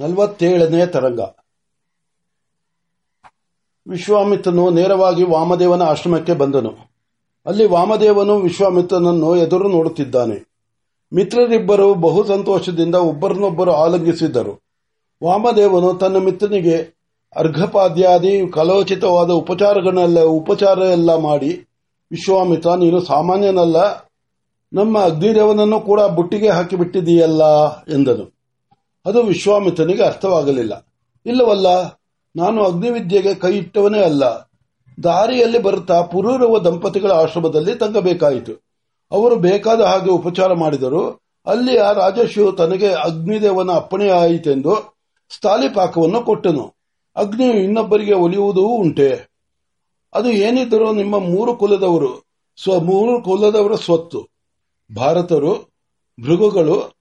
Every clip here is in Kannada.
ನಲವತ್ತೇಳನೇ ತರಂಗ. ವಿಶ್ವಾಮಿತ್ರನು ನೇರವಾಗಿ ವಾಮದೇವನ ಆಶ್ರಮಕ್ಕೆ ಬಂದನು. ಅಲ್ಲಿ ವಾಮದೇವನು ವಿಶ್ವಾಮಿತ್ರನನ್ನು ಎದುರು ನೋಡುತ್ತಿದ್ದಾನೆ. ಮಿತ್ರರಿಬ್ಬರು ಬಹು ಸಂತೋಷದಿಂದ ಒಬ್ಬರನ್ನೊಬ್ಬರು ಆಲಂಗಿಸಿದ್ದರು ವಾಮದೇವನು ತನ್ನ ಮಿತ್ರನಿಗೆ ಅರ್ಘಪಾದ್ಯಾದಿ ಕಲೋಚಿತವಾದ ಉಪಚಾರಗಳನ್ನೆಲ್ಲ ಉಪಚಾರ ಎಲ್ಲ ಮಾಡಿ, ವಿಶ್ವಾಮಿತ್ರ, ನೀನು ಸಾಮಾನ್ಯನಲ್ಲ, ನಮ್ಮ ಅಗ್ನಿದೇವನನ್ನು ಕೂಡ ಬುಟ್ಟಿಗೆ ಹಾಕಿಬಿಟ್ಟಿದೀಯಲ್ಲ ಎಂದನು. ಅದು ವಿಶ್ವಾಮಿತ್ರನಿಗೆ ಅರ್ಥವಾಗಲಿಲ್ಲ. ಇಲ್ಲವಲ್ಲ, ನಾನು ಅಗ್ನಿವಿದ್ಯೆಗೆ ಕೈ ಇಟ್ಟವನೇ ಅಲ್ಲ. ದಾರಿಯಲ್ಲಿ ಬರುತ್ತಾ ಪುರೂರವ ದಂಪತಿಗಳ ಆಶ್ರಮದಲ್ಲಿ ತಂಗಬೇಕಾಯಿತು ಅವರು ಬೇಕಾದ ಹಾಗೆ ಉಪಚಾರ ಮಾಡಿದರು. ಅಲ್ಲಿ ಆ ರಾಜಶಿಯು ತನಗೆ ಅಗ್ನಿದೇವನ ಅಪ್ಪಣೆ ಆಯಿತೆಂದು ಸ್ಥಾಲಿಪಾಕವನ್ನು ಕೊಟ್ಟನು. ಅಗ್ನಿ ಇನ್ನೊಬ್ಬರಿಗೆ ಒಲಿಯುವುದೂ ಉಂಟೆ. ಅದು ಏನಿದ್ದರೂ ನಿಮ್ಮ ಮೂರು ಕುಲದವರು, ಸ್ವ ಮೂರು ಕುಲದವರ ಸ್ವತ್ತು. ಭಾರತರು, ಭೃಗುಗಳು,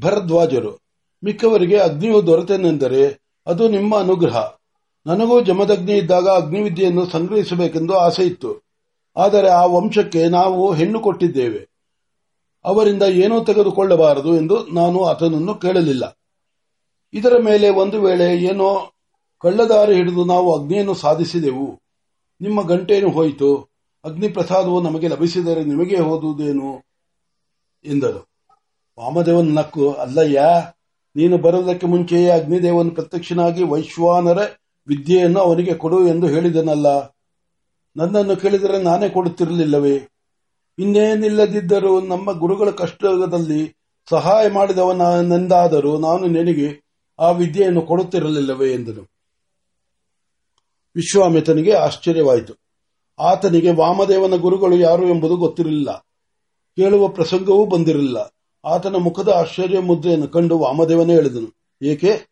ಭರದ್ವಾಜರು. ಮಿಕ್ಕವರಿಗೆ ಅಗ್ನಿಯು ದೊರೆತೆನೆಂದರೆ ಅದು ನಿಮ್ಮ ಅನುಗ್ರಹ. ನನಗೂ ಜಮದಗ್ನಿ ಇದ್ದಾಗ ಅಗ್ನಿವಿದ್ಯೆಯನ್ನು ಸಂಗ್ರಹಿಸಬೇಕೆಂದು ಆಸೆ ಇತ್ತು ಆದರೆ ಆ ವಂಶಕ್ಕೆ ನಾವು ಹೆಣ್ಣು ಕೊಟ್ಟಿದ್ದೇವೆ. ಅವರಿಂದ ಏನೂ ತೆಗೆದುಕೊಳ್ಳಬಾರದು ಎಂದು ನಾನು ಆತನನ್ನು ಕೇಳಲಿಲ್ಲ. ಇದರ ಮೇಲೆ ಒಂದು ವೇಳೆ ಏನೋ ಕಳ್ಳದಾರಿ ಹಿಡಿದು ನಾವು ಅಗ್ನಿಯನ್ನು ಸಾಧಿಸಿದೆವು. ನಿಮ್ಮ ಗಂಟೇನು ಹೋಯಿತು. ಅಗ್ನಿ ಪ್ರಸಾದವು ನಮಗೆ ಲಭಿಸಿದರೆ ನಿಮಗೆ ಹೋದುದೇನು? ಎಂದರು ವಾಮದೇವನ ನಕ್ಕು, ಅಲ್ಲಯ್ಯ ನೀನು ಬರುವುದಕ್ಕೆ ಮುಂಚೆಯೇ ಅಗ್ನಿದೇವನು ಪ್ರತ್ಯಕ್ಷನಾಗಿ ವೈಶ್ವಾನರ ವಿದ್ಯೆಯನ್ನು ಅವನಿಗೆ ಕೊಡು ಎಂದು ಹೇಳಿದನಲ್ಲ. ನನ್ನನ್ನು ಕೇಳಿದರೆ ನಾನೇ ಕೊಡುತ್ತಿರಲಿಲ್ಲವೇ? ಇನ್ನೇನಿಲ್ಲದಿದ್ದರೂ ನಮ್ಮ ಗುರುಗಳ ಕಷ್ಟದಲ್ಲಿ ಸಹಾಯ ಮಾಡಿದವನೆಂದಾದರೂ ನಾನು ನಿನಗೆ ಆ ವಿದ್ಯೆಯನ್ನು ಕೊಡುತ್ತಿರಲಿಲ್ಲವೇ ಎಂದನು. ವಿಶ್ವಾಮಿತನಿಗೆ ಆಶ್ಚರ್ಯವಾಯಿತು. ಆತನಿಗೆ ವಾಮದೇವನ ಗುರುಗಳು ಯಾರು ಎಂಬುದು ಗೊತ್ತಿರಲಿಲ್ಲ. ಕೇಳುವ ಪ್ರಸಂಗವೂ ಬಂದಿರಲಿಲ್ಲ. ಆತನ ಮುಖದ ಆಶ್ಚರ್ಯ ಮುದ್ರೆಯನ್ನು ಕಂಡು ವಾಮದೇವನೇ ಹೇಳಿದನು, ಏಕೆ?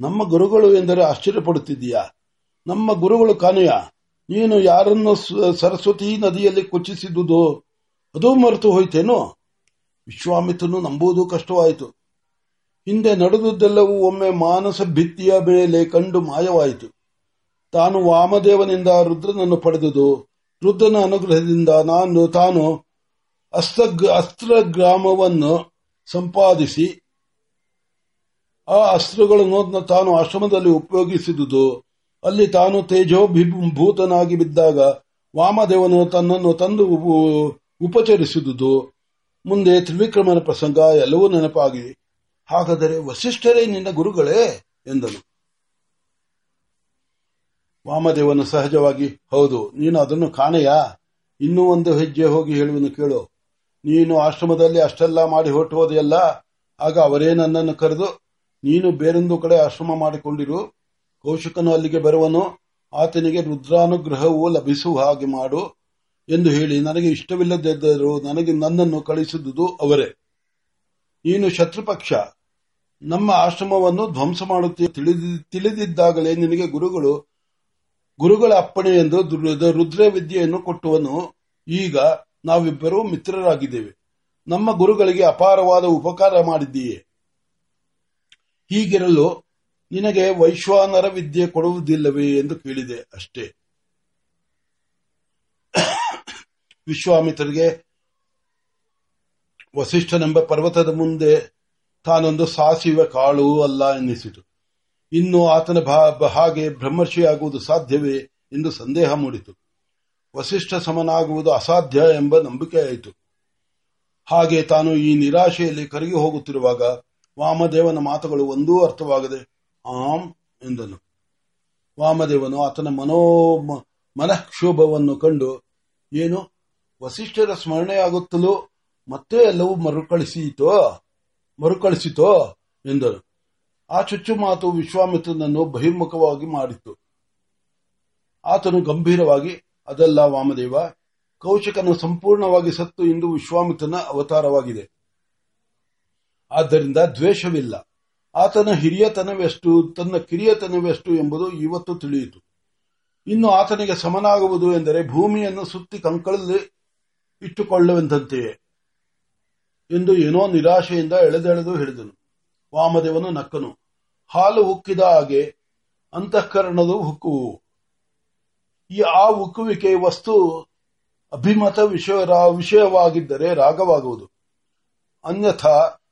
ನಮ್ಮ ಗುರುಗಳು ಎಂದರೆ ಆಶ್ಚರ್ಯ ಪಡುತ್ತಿದ್ದೀಯಾ ನಮ್ಮ ಗುರುಗಳು ಕಾನೆಯ ನೀನು ಯಾರನ್ನು ಸರಸ್ವತಿ ನದಿಯಲ್ಲಿ ಕೊಚ್ಚಿಸಿದುದು, ಅದು ಮರೆತು ಹೋಯ್ತೇನೋ? ವಿಶ್ವಾಮಿತ್ರನು ನಂಬುವುದು ಕಷ್ಟವಾಯಿತು. ಹಿಂದೆ ನಡೆದುದೆಲ್ಲವೂ ಒಮ್ಮೆ ಮಾನಸ ಭಿತ್ತಿಯ ಮೇಲೆ ಕಂಡು ಮಾಯವಾಯಿತು. ತಾನು ವಾಮದೇವನಿಂದ ರುದ್ರನನ್ನು ಪಡೆದುದು, ರುದ್ರನ ಅನುಗ್ರಹದಿಂದ ನಾನು ತಾನು ಅಸ್ತ್ರಗ್ರಾಮವನ್ನು ಸಂಪಾದಿಸಿ ಆ ಅಸ್ತ್ರಗಳನ್ನು ತಾನು ಆಶ್ರಮದಲ್ಲಿ ಉಪಯೋಗಿಸಿದುದು. ಅಲ್ಲಿ ತಾನು ತೇಜೋಭಿಭೂತನಾಗಿ ಬಿದ್ದಾಗ ವಾಮದೇವನು ತನ್ನನ್ನು ತಂದು ಉಪಚರಿಸಿದುದು. ಮುಂದೆ ತ್ರಿವಿಕ್ರಮನ ಪ್ರಸಂಗ ಎಲ್ಲವೂ ನೆನಪಾಗಿ. ಹಾಗಾದರೆ ವಸಿಷ್ಠರೇ ನಿನ್ನ ಗುರುಗಳೇ ಎಂದನು. ವಾಮದೇವನು ಸಹಜವಾಗಿ, ಹೌದು, ನೀನು ಅದನ್ನು ಕಾಣೆಯಾ? ಇನ್ನೂ ಒಂದು ಹೆಜ್ಜೆ ಹೋಗಿ ಹೇಳುವನು ಕೇಳು. ನೀನು ಆಶ್ರಮದಲ್ಲಿ ಅಷ್ಟೆಲ್ಲ ಮಾಡಿ ಹೊರಟುವುದೆಲ್ಲ ಆಗ ಅವರೇ ನನ್ನನ್ನು ಕರೆದು, ನೀನು ಬೇರೊಂದು ಕಡೆ ಆಶ್ರಮ ಮಾಡಿಕೊಂಡಿರು, ಕೌಶಿಕನು ಅಲ್ಲಿಗೆ ಬರುವನು, ಆತನಿಗೆ ರುದ್ರಾನುಗ್ರಹವು ಲಭಿಸುವ ಹಾಗೆ ಮಾಡು ಎಂದು ಹೇಳಿ, ನನಗೆ ಇಷ್ಟವಿಲ್ಲದಿದ್ದರೂ ನನಗೆ ನನ್ನನ್ನು ಕಳಿಸಿದುದು ಅವರೇ. ನೀನು ಶತ್ರುಪಕ್ಷ, ನಮ್ಮ ಆಶ್ರಮವನ್ನು ಧ್ವಂಸ ಮಾಡುತ್ತೀ ತಿಳಿದಿದ್ದಾಗಲೇ ನಿನಗೆ ಗುರುಗಳು, ಗುರುಗಳ ಅಪ್ಪಣೆ ಎಂದು ರುದ್ರ ವಿದ್ಯೆಯನ್ನು ಕೊಟ್ಟುವನು. ಈಗ ನಾವಿಬ್ಬರೂ ಮಿತ್ರರಾಗಿದ್ದೇವೆ. ನಮ್ಮ ಗುರುಗಳಿಗೆ ಅಪಾರವಾದ ಉಪಕಾರ ಮಾಡಿದ್ದೀಯೆ. ಹೀಗಿರಲು ನಿನಗೆ ವೈಶ್ವಾನರ ವಿದ್ಯೆ ಕೊಡುವುದಿಲ್ಲವೇ ಎಂದು ಕೇಳಿದೆ ಅಷ್ಟೇ. ವಿಶ್ವಾಮಿತ್ರರಿಗೆ, ವಸಿಷ್ಠನೆಂಬ ಪರ್ವತದ ಮುಂದೆ ತಾನೊಂದು ಸಾಸಿವ ಕಾಳು ಅಲ್ಲ ಎನ್ನಿಸಿತು. ಇನ್ನು ಆತನ ಹಾಗೆ ಬ್ರಹ್ಮರ್ಷಿಯಾಗುವುದು ಸಾಧ್ಯವೇ ಎಂದು ಸಂದೇಹ ಮೂಡಿತು. ವಸಿಷ್ಠ ಸಮನಾಗುವುದು ಅಸಾಧ್ಯ ಎಂಬ ನಂಬಿಕೆಯಾಯಿತು. ಹಾಗೆ ತಾನು ಈ ನಿರಾಶೆಯಲ್ಲಿ ಕರಗಿ ಹೋಗುತ್ತಿರುವಾಗ ವಾಮದೇವನ ಮಾತುಗಳು ಒಂದೂ ಅರ್ಥವಾಗದೆ ಆಂ ಎಂದನು. ವಾಮದೇವನು ಆತನ ಮನೋ ಮನಃಕ್ಷೋಭವನ್ನು ಕಂಡು, ಏನು, ವಸಿಷ್ಠರ ಸ್ಮರಣೆಯಾಗುತ್ತಲೂ? ಮತ್ತೆ ಎಲ್ಲವೂ ಮರುಕಳಿಸಿತೋ ಮರುಕಳಿಸಿತೋ? ಎಂದನು. ಆ ಚುಚ್ಚು ಮಾತು ವಿಶ್ವಾಮಿತ್ರನನ್ನು ಬಹಿರ್ಮುಖವಾಗಿ ಮಾಡಿತು ಆತನು ಗಂಭೀರವಾಗಿ ಅದಲ್ಲ ವಾಮದೇವ, ಕೌಶಿಕನು ಸಂಪೂರ್ಣವಾಗಿ ಸತ್ತು ಇಂದು ವಿಶ್ವಾಮಿತ್ರನ ಅವತಾರವಾಗಿದೆ. ಆದ್ದರಿಂದ ದ್ವೇಷವಿಲ್ಲ. ಆತನ ಹಿರಿಯತನವೆಷ್ಟು ತನ್ನ ಕಿರಿಯತನವೆಷ್ಟು ಎಂಬುದು ಇವತ್ತು ತಿಳಿಯಿತು. ಇನ್ನು ಆತನಿಗೆ ಸಮನಾಗುವುದು ಎಂದರೆ ಭೂಮಿಯನ್ನು ಸುತ್ತಿ ಕಂಕಳಲ್ಲಿ ಇಟ್ಟುಕೊಳ್ಳುವಂತೆಯೇ ಎಂದು ಏನೋ ನಿರಾಶೆಯಿಂದ ಎಳೆದೆಳೆದು ಹೇಳಿದನು. ವಾಮದೇವನು ನಕ್ಕನು. ಹಾಲು ಉಕ್ಕಿದ ಹಾಗೆ ಅಂತಃಕರಣದು ಹುಕ್ಕುವು. ಈ ಆ ಉಕ್ಕುವಿಕೆ ವಸ್ತು ಅಭಿಮತ ವಿಷಯ ವಿಷಯವಾಗಿದ್ದರೆ ರಾಗವಾಗುವುದು. ಅನ್ಯಥಾ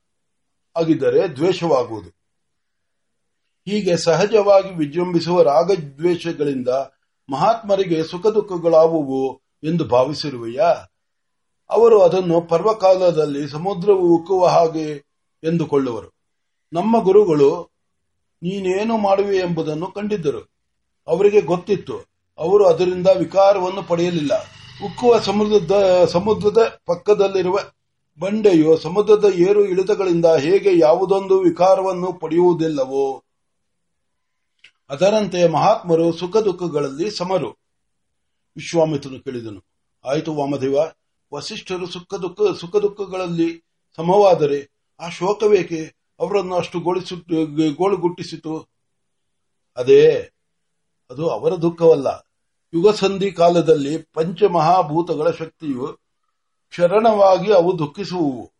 ಆಗಿದ್ದರೆ ದ್ವೇಷವಾಗುವುದು. ಹೀಗೆ ಸಹಜವಾಗಿ ವಿಜೃಂಭಿಸುವ ರಾಗದ್ವೇಷಗಳಿಂದ ಮಹಾತ್ಮರಿಗೆ ಸುಖ ದುಃಖಗಳಾವುವು ಎಂದು ಭಾವಿಸಿರುವೆಯಾ? ಅವರು ಅದನ್ನು ಪರ್ವಕಾಲದಲ್ಲಿ ಸಮುದ್ರವು ಉಕ್ಕುವ ಹಾಗೆ ಎಂದುಕೊಳ್ಳುವರು. ನಮ್ಮ ಗುರುಗಳು ನೀನೇನು ಮಾಡುವೆ ಎಂಬುದನ್ನು ಕಂಡಿದ್ದರು. ಅವರಿಗೆ ಗೊತ್ತಿತ್ತು. ಅವರು ಅದರಿಂದ ವಿಕಾರವನ್ನು ಪಡೆಯಲಿಲ್ಲ. ಉಕ್ಕುವ ಸಮುದ್ರದ ಸಮುದ್ರದ ಪಕ್ಕದಲ್ಲಿರುವ ಬಂಡೆಯು ಸಮುದ್ರದ ಏರು ಇಳಿತಗಳಿಂದ ಹೇಗೆ ಯಾವುದೊಂದು ವಿಕಾರವನ್ನು ಪಡೆಯುವುದಿಲ್ಲವೋ, ಅದರಂತೆ ಮಹಾತ್ಮರು ಸುಖ ದುಃಖಗಳಲ್ಲಿ ಸಮರು. ವಿಶ್ವಾಮಿತ್ರನು ಕೇಳಿದನು, ಆಯಿತು ವಾಮದೇವ, ವಸಿಷ್ಠರು ಸುಖ ದುಃಖ, ಸುಖ ದುಃಖಗಳಲ್ಲಿ ಸಮವಾದರೆ ಆ ಶೋಕವೇಕೆ? ಅವರನ್ನು ಅಷ್ಟು ಗೋಳಿಸು ಗೋಳುಗುಟ್ಟಿಸಿತು ಅದೇ, ಅದು ಅವರ ದುಃಖವಲ್ಲ. ಯುಗಸಂಧಿ ಕಾಲದಲ್ಲಿ ಪಂಚಮಹಾಭೂತಗಳ ಶಕ್ತಿಯು ಕ್ಷರಣವಾಗಿ ಅವು ದುಃಖಿಸುವುವು.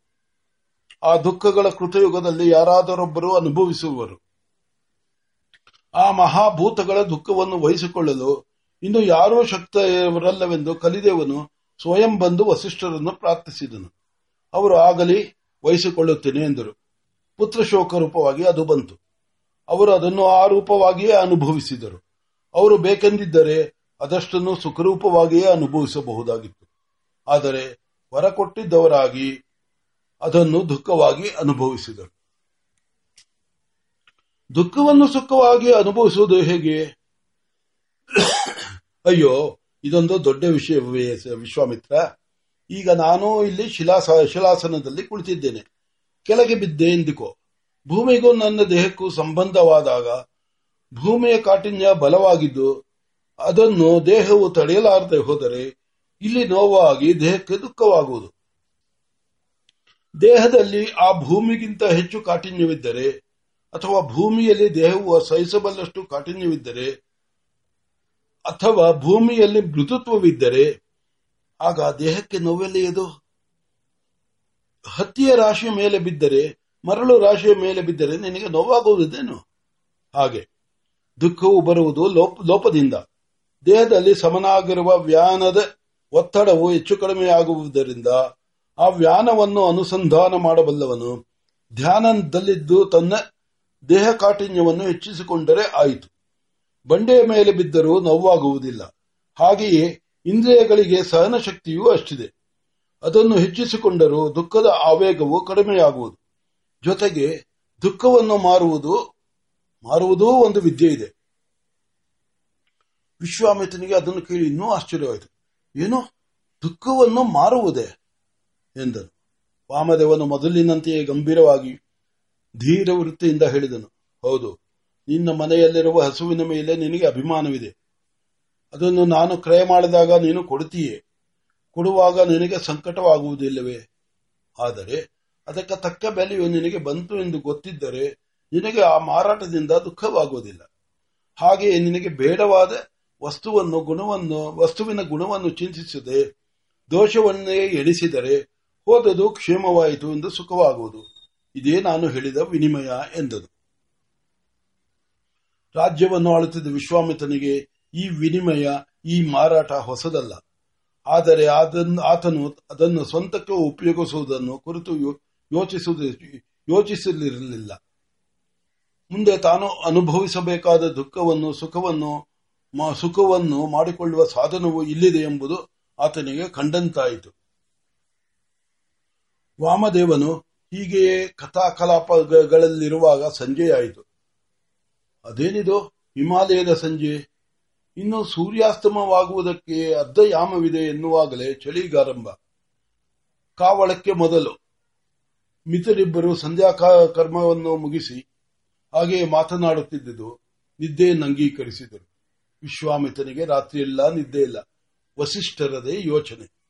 ಆ ದುಃಖಗಳ ಕೃತಯುಗದಲ್ಲಿ ಯಾರಾದರೊಬ್ಬರು ಅನುಭವಿಸುವರು. ಆ ಮಹಾಭೂತಗಳ ದುಃಖವನ್ನು ವಹಿಸಿಕೊಳ್ಳಲು ಇನ್ನು ಯಾರೂ ಶಕ್ತರಲ್ಲವೆಂದು ಕಲಿದೇವನು ಸ್ವಯಂ ಬಂದು ವಸಿಷ್ಠರನ್ನು ಪ್ರಾರ್ಥಿಸಿದನು. ಅವರು ಆಗಲಿ ವಹಿಸಿಕೊಳ್ಳುತ್ತೇನೆ ಎಂದರು. ಪುತ್ರ ಶೋಕ ರೂಪವಾಗಿ ಅದು ಬಂತು. ಅವರು ಅದನ್ನು ಆ ರೂಪವಾಗಿಯೇ ಅನುಭವಿಸಿದರು. ಅವರು ಬೇಕೆಂದಿದ್ದರೆ ಅದಷ್ಟನ್ನು ಸುಖರೂಪವಾಗಿಯೇ ಅನುಭವಿಸಬಹುದಾಗಿತ್ತು. ಆದರೆ ವರ ಕೊಟ್ಟಿದ್ದವರಾಗಿ ಅದನ್ನು ದುಃಖವಾಗಿ ಅನುಭವಿಸಿದರು. ದುಃಖವನ್ನು ಸುಖವಾಗಿ ಅನುಭವಿಸುವುದು ಹೇಗೆ? ಅಯ್ಯೋ, ಇದೊಂದು ದೊಡ್ಡ ವಿಷಯ ವಿಶ್ವಾಮಿತ್ರ. ಈಗ ನಾನು ಇಲ್ಲಿ ಶಿಲಾಸ ಶಿಲಾಸನದಲ್ಲಿ ಕುಳಿತಿದ್ದೇನೆ. ಕೆಳಗೆ ಬಿದ್ದೆ ಎಂದಿಕೋ. ಭೂಮಿಗೂ ನನ್ನ ದೇಹಕ್ಕೂ ಸಂಬಂಧವಾದಾಗ ಭೂಮಿಯ ಕಾಠಿಣ್ಯ ಬಲವಾಗಿದ್ದು ಅದನ್ನು ದೇಹವು ತಡೆಯಲಾರದೆ ಹೋದರೆ ಇಲ್ಲಿ ನೋವಾಗಿ ದೇಹಕ್ಕೆ ದುಃಖವಾಗುವುದು. ದೇಹದಲ್ಲಿ ಆ ಭೂಮಿಗಿಂತ ಹೆಚ್ಚು ಕಾಠಿಣ್ಯವಿದ್ದರೆ ಅಥವಾ ಭೂಮಿಯಲ್ಲಿ ದೇಹವು ಸಹಿಸಬಲ್ಲಷ್ಟು ಕಾಠಿಣ್ಯವಿದ್ದರೆ ಅಥವಾ ಭೂಮಿಯಲ್ಲಿ ಮೃದುತ್ವವಿದ್ದರೆ ಆಗ ದೇಹಕ್ಕೆ ನೋವೆಲೆಯದು ಹತ್ತಿಯ ರಾಶಿಯ ಮೇಲೆ ಬಿದ್ದರೆ, ಮರಳು ರಾಶಿಯ ಮೇಲೆ ಬಿದ್ದರೆ ನಿನಗೆ ನೋವಾಗುವುದೇನು? ಹಾಗೆ. ದುಃಖವು ಬರುವುದು ಲೋಪದಿಂದ. ದೇಹದಲ್ಲಿ ಸಮನಾಗಿರುವ ವ್ಯಾನದ ಒತ್ತಡವು ಹೆಚ್ಚು ಕಡಿಮೆಯಾಗುವುದರಿಂದ ಆ ವ್ಯಾನವನ್ನು ಅನುಸಂಧಾನ ಮಾಡಬಲ್ಲವನು. ಧ್ಯಾನದಲ್ಲಿದ್ದು ತನ್ನ ದೇಹ ಕಾಠಿಣ್ಯವನ್ನು ಹೆಚ್ಚಿಸಿಕೊಂಡರೆ ಆಯಿತು. ಬಂಡೆಯ ಮೇಲೆ ಬಿದ್ದರೂ ನೋವಾಗುವುದಿಲ್ಲ. ಹಾಗೆಯೇ ಇಂದ್ರಿಯಗಳಿಗೆ ಸಹನ ಶಕ್ತಿಯೂ ಅಷ್ಟಿದೆ. ಅದನ್ನು ಹೆಚ್ಚಿಸಿಕೊಂಡರೂ ದುಃಖದ ಆವೇಗವು ಕಡಿಮೆಯಾಗುವುದು. ಜೊತೆಗೆ ದುಃಖವನ್ನು ಮಾರುವುದು, ಮಾರುವುದೂ ಒಂದು ವಿದ್ಯೆ ಇದೆ ವಿಶ್ವಾಮಿತ್ರನಿಗೆ ಅದನ್ನು ಕೇಳಿ, ಇನ್ನೂ ಆಶ್ಚರ್ಯವಾಯಿತು ಏನು? ದುಃಖವನ್ನು ಮಾರುವುದೇ? ಎಂದನು. ವಾಮದೇವನು ಮೊದಲಿನಂತೆಯೇ ಗಂಭೀರವಾಗಿ ಧೀರ ವೃತ್ತಿಯಿಂದ ಹೇಳಿದನು. ಹೌದು, ನಿನ್ನ ಮನೆಯಲ್ಲಿರುವ ಹಸುವಿನ ಮೇಲೆ ನಿನಗೆ ಅಭಿಮಾನವಿದೆ. ಅದನ್ನು ನಾನು ಕ್ರಯ ಮಾಡಿದಾಗ ನೀನು ಕೊಡುತ್ತೀಯೇ. ಕೊಡುವಾಗ ನಿನಗೆ ಸಂಕಟವಾಗುವುದಿಲ್ಲವೇ? ಆದರೆ ಅದಕ್ಕೆ ತಕ್ಕ ಬೆಲೆಯು ನಿನಗೆ ಬಂತು ಎಂದು ಗೊತ್ತಿದ್ದರೆ ನಿನಗೆ ಆ ಮಾರಾಟದಿಂದ ದುಃಖವಾಗುವುದಿಲ್ಲ. ಹಾಗೆಯೇ ನಿನಗೆ ಬೇಡವಾದ ವಸ್ತುವನ್ನು ಗುಣವನ್ನು, ವಸ್ತುವಿನ ಗುಣವನ್ನು ಚಿಂತಿಸದೆ, ದೋಷವನ್ನೇ ಎಣಿಸಿದರೆ ಹೋದದು ಕ್ಷೇಮವಾಯಿತು ಎಂದು ಸುಖವಾಗುವುದು. ಇದೇ ನಾನು ಹೇಳಿದ ವಿನಿಮಯ ಎಂದನು ರಾಜ್ಯವನ್ನು ಆಳುತ್ತಿದ್ದ ವಿಶ್ವಾಮಿತ್ರನಿಗೆ ಈ ವಿನಿಮಯ, ಈ ಮಾರಾಟ ಹೊಸದಲ್ಲ. ಆದರೆ ಆತನು ಅದನ್ನು ಸ್ವಂತಕ್ಕೆ ಉಪಯೋಗಿಸುವುದನ್ನು ಕುರಿತು ಯೋಚಿಸಲಿರಲಿಲ್ಲ. ಮುಂದೆ ತಾನು ಅನುಭವಿಸಬೇಕಾದ ದುಃಖವನ್ನು, ಸುಖವನ್ನು ಸುಖವನ್ನು ಮಾಡಿಕೊಳ್ಳುವ ಸಾಧನವು ಇಲ್ಲಿದೆ ಎಂಬುದು ಆತನಿಗೆ ಕಂಡಂತಾಯಿತು. ವಾಮದೇವನು ಹೀಗೆಯೇ ಕಥಾಕಲಾಪಗಳಲ್ಲಿರುವಾಗ ಸಂಜೆಯಾಯಿತು. ಅದೇನಿದು? ಹಿಮಾಲಯದ ಸಂಜೆ. ಇನ್ನು ಸೂರ್ಯಾಸ್ತಮವಾಗುವುದಕ್ಕೆ ಅರ್ಧ ಯಾಮವಿದೆ ಎನ್ನುವಾಗಲೇ ಚಳಿಗಾರಂಭ. ಕಾವಳಕ್ಕೆ ಮೊದಲು. ಮಿತರಿಬ್ಬರು ಸಂಧ್ಯಾ ಕರ್ಮವನ್ನು ಮುಗಿಸಿ ಹಾಗೆಯೇ ಮಾತನಾಡುತ್ತಿದ್ದುದು. ನಿದ್ದೆಯನ್ನು ಅಂಗೀಕರಿಸಿದರು ವಿಶ್ವಾಮಿತನಿಗೆ ರಾತ್ರಿಯೆಲ್ಲ ನಿದ್ದೆ ಇಲ್ಲ. ವಸಿಷ್ಠರದೇ ಯೋಚನೆ.